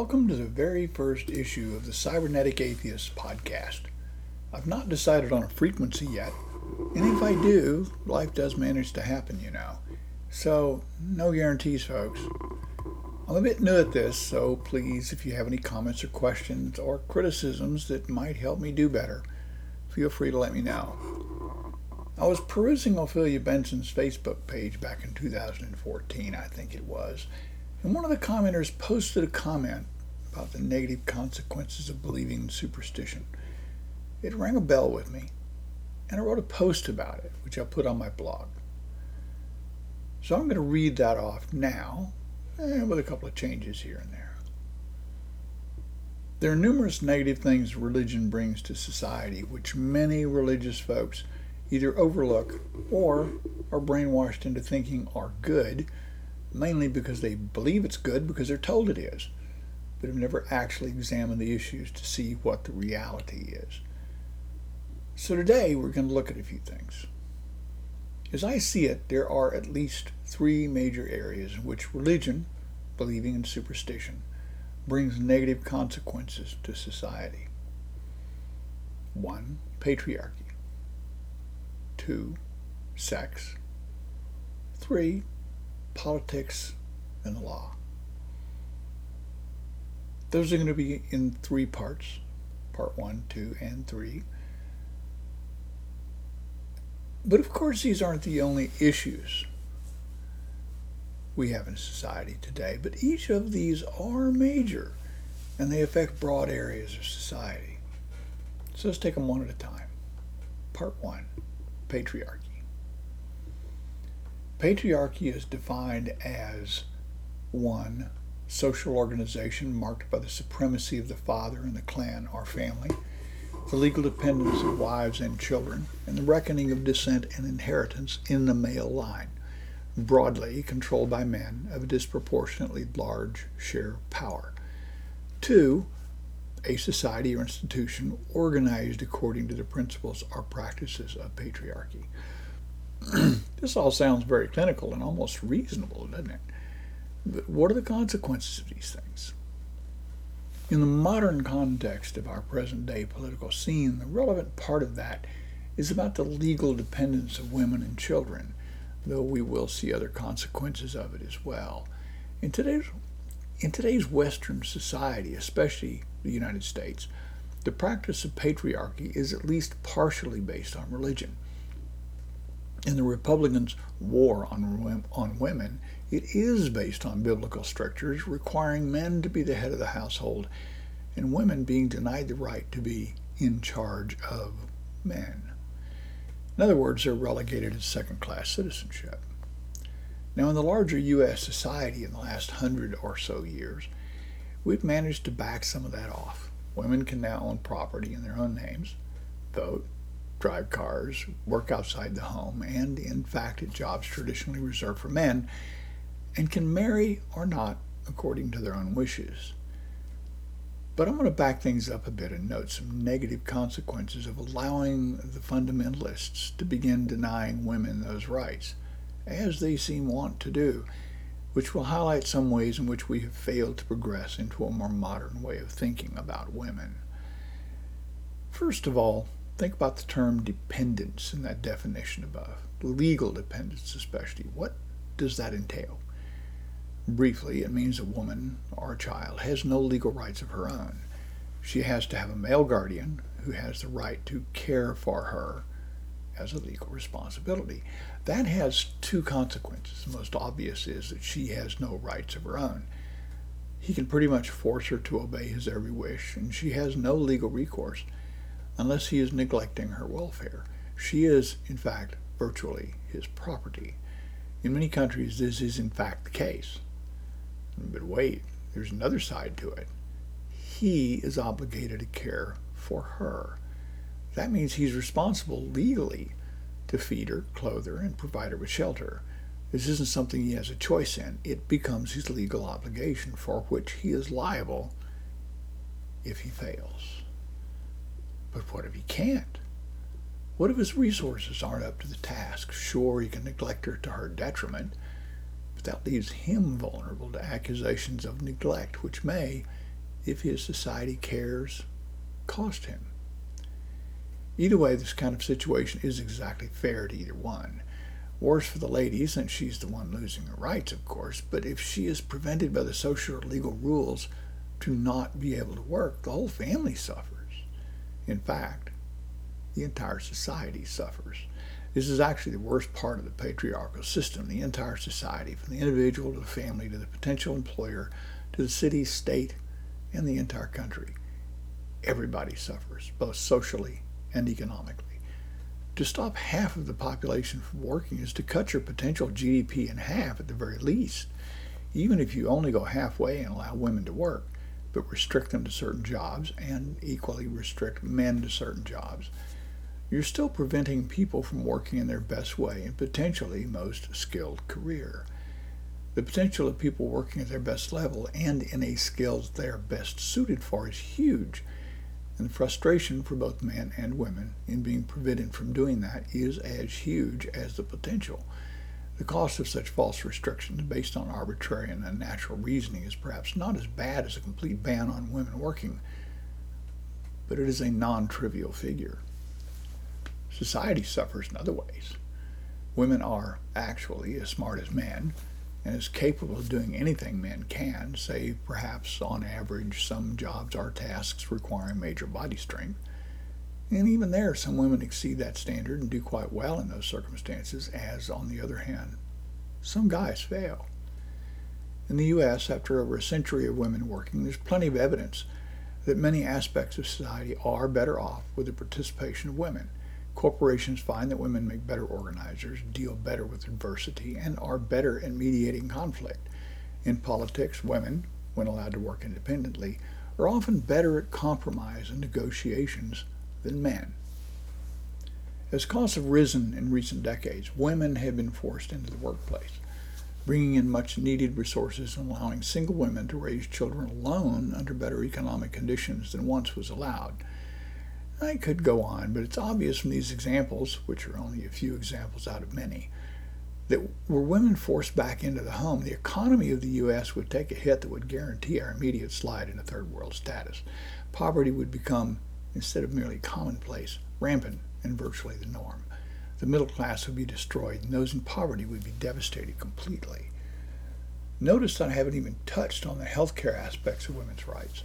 Welcome to the very first issue of the Cybernetic Atheist podcast. I've not decided on a frequency yet, and if I do, life does manage to happen, you know. So, no guarantees, folks. I'm a bit new at this, so please, if you have any comments or questions or criticisms that might help me do better, feel free to let me know. I was perusing Ophelia Benson's Facebook page back in 2014, I think it was, and one of the commenters posted a comment about the negative consequences of believing in superstition. It rang a bell with me, and I wrote a post about it, which I put on my blog. So I'm going to read that off now, eh, with a couple of changes here and there. There are numerous negative things religion brings to society, which many religious folks either overlook or are brainwashed into thinking are good mainly because they believe it's good because they're told it is, but have never actually examined the issues to see what the reality is. So today we're going to look at a few things. As I see it, there are at least three major areas in which religion, believing in superstition, brings negative consequences to society. One, patriarchy. Two, sex. Three, politics, and the law. Those are going to be in three parts part one, two, and three. But of course, these aren't the only issues we have in society today, but each of these are major and they affect broad areas of society. So let's take them one at a time. Part one patriarchy. Patriarchy is defined as one, social organization marked by the supremacy of the father and the clan or family, the legal dependence of wives and children, and the reckoning of descent and inheritance in the male line, broadly controlled by men of a disproportionately large share of power. Two, a society or institution organized according to the principles or practices of patriarchy. this all sounds very clinical and almost reasonable, doesn't it? But what are the consequences of these things? In the modern context of our present day political scene, the relevant part of that is about the legal dependence of women and children, though we will see other consequences of it as well. In today's, in today's Western society, especially the United States, the practice of patriarchy is at least partially based on religion in the Republicans' war on, on women, it is based on biblical strictures requiring men to be the head of the household and women being denied the right to be in charge of men. In other words, they're relegated to second class citizenship. Now, in the larger U.S. society in the last hundred or so years, we've managed to back some of that off. Women can now own property in their own names, vote, drive cars, work outside the home, and in fact at jobs traditionally reserved for men, and can marry or not according to their own wishes. But I'm going to back things up a bit and note some negative consequences of allowing the fundamentalists to begin denying women those rights, as they seem wont to do, which will highlight some ways in which we have failed to progress into a more modern way of thinking about women. First of all, Think about the term dependence in that definition above. Uh, legal dependence, especially. What does that entail? Briefly, it means a woman or a child has no legal rights of her own. She has to have a male guardian who has the right to care for her as a legal responsibility. That has two consequences. The most obvious is that she has no rights of her own. He can pretty much force her to obey his every wish, and she has no legal recourse unless he is neglecting her welfare. She is, in fact, virtually his property. In many countries, this is in fact the case. But wait, there's another side to it. He is obligated to care for her. That means he's responsible legally to feed her, clothe her, and provide her with shelter. This isn't something he has a choice in. It becomes his legal obligation for which he is liable if he fails. But what if he can't? What if his resources aren't up to the task? Sure, he can neglect her to her detriment, but that leaves him vulnerable to accusations of neglect, which may, if his society cares, cost him. Either way, this kind of situation is exactly fair to either one. Worse for the lady, since she's the one losing her rights, of course, but if she is prevented by the social or legal rules to not be able to work, the whole family suffers. In fact, the entire society suffers. This is actually the worst part of the patriarchal system. The entire society, from the individual to the family to the potential employer to the city, state, and the entire country. Everybody suffers, both socially and economically. To stop half of the population from working is to cut your potential GDP in half at the very least, even if you only go halfway and allow women to work, but restrict them to certain jobs and equally restrict men to certain jobs. You're still preventing people from working in their best way and potentially most skilled career. The potential of people working at their best level and in a skills they are best suited for is huge and the frustration for both men and women in being prevented from doing that is as huge as the potential. The cost of such false restrictions based on arbitrary and unnatural reasoning is perhaps not as bad as a complete ban on women working, but it is a non trivial figure. Society suffers in other ways. Women are actually as smart as men and is capable of doing anything men can, save perhaps on average some jobs or tasks requiring major body strength. And even there, some women exceed that standard and do quite well in those circumstances, as, on the other hand, some guys fail. In the U.S., after over a century of women working, there's plenty of evidence that many aspects of society are better off with the participation of women. Corporations find that women make better organizers, deal better with adversity, and are better at mediating conflict. In politics, women, when allowed to work independently, are often better at compromise and negotiations than men. As costs have risen in recent decades, women have been forced into the workplace, bringing in much needed resources and allowing single women to raise children alone under better economic conditions than once was allowed. I could go on, but it's obvious from these examples, which are only a few examples out of many, that were women forced back into the home, the economy of the U.S. would take a hit that would guarantee our immediate slide into third world status. Poverty would become, instead of merely commonplace, rampant and virtually the norm. The middle class would be destroyed, and those in poverty would be devastated completely. Notice that I haven't even touched on the health care aspects of women's rights.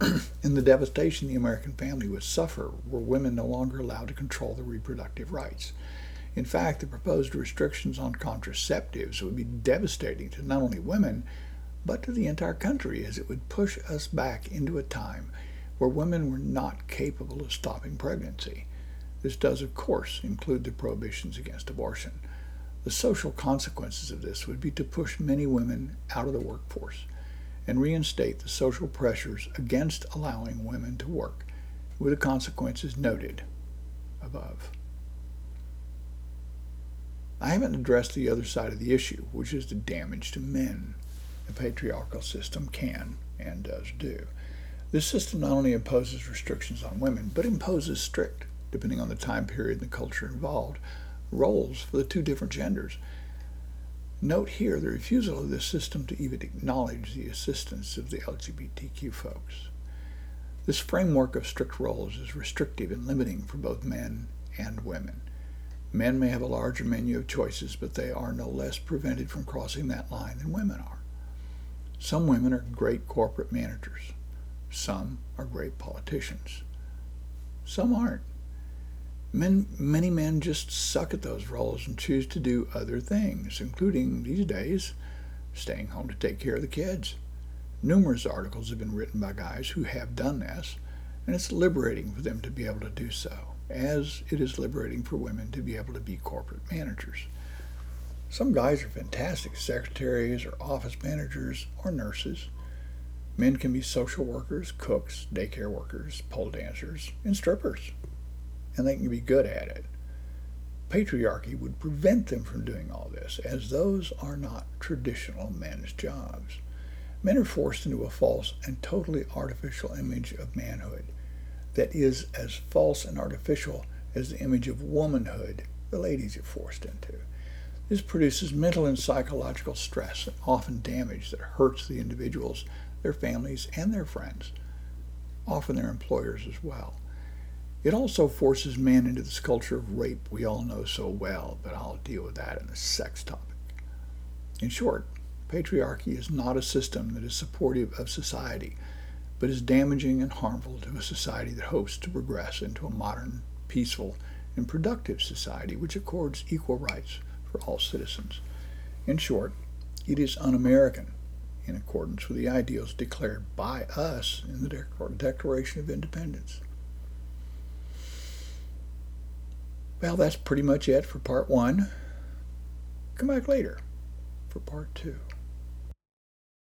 in the devastation the American family would suffer were women no longer allowed to control their reproductive rights. In fact, the proposed restrictions on contraceptives would be devastating to not only women, but to the entire country, as it would push us back into a time where women were not capable of stopping pregnancy. This does, of course, include the prohibitions against abortion. The social consequences of this would be to push many women out of the workforce and reinstate the social pressures against allowing women to work, with the consequences noted above. I haven't addressed the other side of the issue, which is the damage to men the patriarchal system can and does do. This system not only imposes restrictions on women, but imposes strict, depending on the time period and the culture involved, roles for the two different genders Note here the refusal of this system to even acknowledge the assistance of the LGBTQ folks. This framework of strict roles is restrictive and limiting for both men and women. Men may have a larger menu of choices, but they are no less prevented from crossing that line than women are. Some women are great corporate managers. Some are great politicians. Some aren't. Men, many men just suck at those roles and choose to do other things, including these days staying home to take care of the kids. Numerous articles have been written by guys who have done this, and it's liberating for them to be able to do so, as it is liberating for women to be able to be corporate managers. Some guys are fantastic secretaries or office managers or nurses. Men can be social workers, cooks, daycare workers, pole dancers, and strippers and they can be good at it. Patriarchy would prevent them from doing all this, as those are not traditional men's jobs. Men are forced into a false and totally artificial image of manhood that is as false and artificial as the image of womanhood the ladies are forced into. This produces mental and psychological stress and often damage that hurts the individuals their families, and their friends, often their employers as well. It also forces men into this culture of rape we all know so well, but I'll deal with that in the sex topic. In short, patriarchy is not a system that is supportive of society, but is damaging and harmful to a society that hopes to progress into a modern, peaceful, and productive society which accords equal rights for all citizens. In short, it is un American in accordance with the ideals declared by us in the Declaration of Independence. Well, that's pretty much it for part one. Come back later for part two.